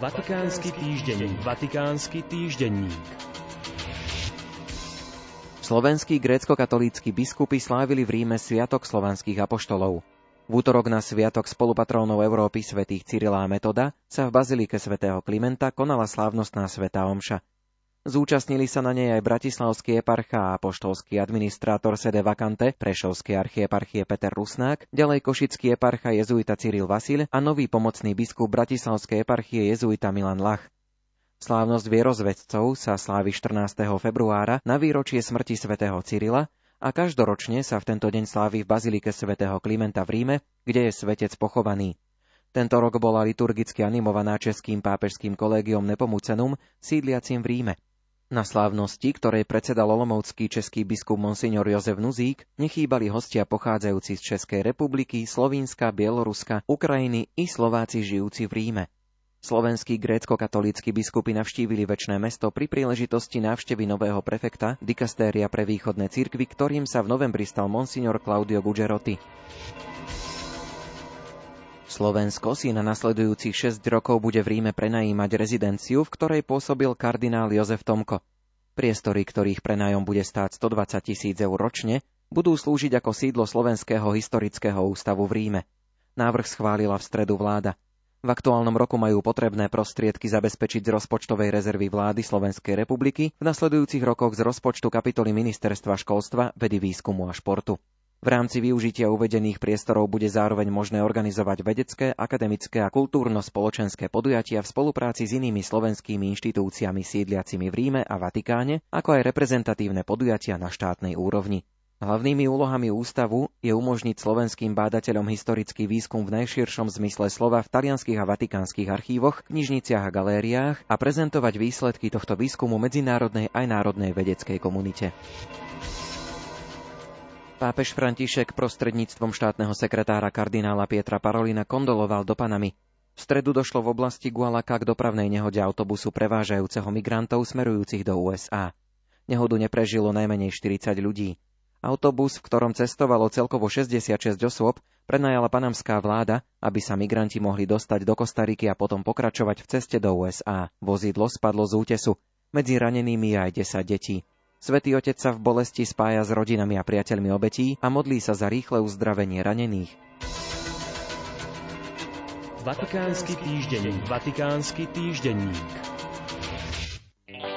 Vatikánsky týždenník. Vatikánsky týždenník. Slovenskí grécko-katolícky biskupy slávili v Ríme Sviatok slovanských apoštolov. V útorok na Sviatok spolupatrónov Európy svätých Cyrila a Metoda sa v Bazilike svätého Klimenta konala slávnostná sveta omša. Zúčastnili sa na nej aj bratislavský eparcha a apoštolský administrátor sede vakante Prešovskej archieparchie Peter Rusnák, ďalej košický eparcha jezuita Cyril Vasil a nový pomocný biskup bratislavskej eparchie jezuita Milan Lach. Slávnosť vierozvedcov sa slávi 14. februára na výročie smrti svätého Cyrila a každoročne sa v tento deň slávi v bazilike svätého Klimenta v Ríme, kde je svetec pochovaný. Tento rok bola liturgicky animovaná českým pápežským kolégiom Nepomucenum sídliacim v Ríme. Na slávnosti, ktorej predsedal olomovský český biskup Monsignor Jozef Nuzík, nechýbali hostia pochádzajúci z Českej republiky, Slovínska, Bieloruska, Ukrajiny i Slováci žijúci v Ríme. Slovenskí grécko-katolícky biskupy navštívili väčšné mesto pri príležitosti návštevy nového prefekta dikastéria pre východné cirkvy, ktorým sa v novembri stal monsignor Claudio Gugerotti. Slovensko si na nasledujúcich 6 rokov bude v Ríme prenajímať rezidenciu, v ktorej pôsobil kardinál Jozef Tomko. Priestory, ktorých prenájom bude stáť 120 tisíc eur ročne, budú slúžiť ako sídlo Slovenského historického ústavu v Ríme. Návrh schválila v stredu vláda. V aktuálnom roku majú potrebné prostriedky zabezpečiť z rozpočtovej rezervy vlády Slovenskej republiky v nasledujúcich rokoch z rozpočtu kapitoly Ministerstva školstva, vedy, výskumu a športu. V rámci využitia uvedených priestorov bude zároveň možné organizovať vedecké, akademické a kultúrno-spoločenské podujatia v spolupráci s inými slovenskými inštitúciami sídliacimi v Ríme a Vatikáne, ako aj reprezentatívne podujatia na štátnej úrovni. Hlavnými úlohami ústavu je umožniť slovenským bádateľom historický výskum v najširšom zmysle slova v talianských a vatikánskych archívoch, knižniciach a galériách a prezentovať výsledky tohto výskumu medzinárodnej aj národnej vedeckej komunite. Pápež František prostredníctvom štátneho sekretára kardinála Pietra Parolina kondoloval do Panamy. V stredu došlo v oblasti Gualaka k dopravnej nehode autobusu prevážajúceho migrantov smerujúcich do USA. Nehodu neprežilo najmenej 40 ľudí. Autobus, v ktorom cestovalo celkovo 66 osôb, prenajala panamská vláda, aby sa migranti mohli dostať do Kostariky a potom pokračovať v ceste do USA. Vozidlo spadlo z útesu. Medzi ranenými je aj 10 detí. Svetý Otec sa v bolesti spája s rodinami a priateľmi obetí a modlí sa za rýchle uzdravenie ranených. Vatikánsky týždenník. Vatikánsky týždenník.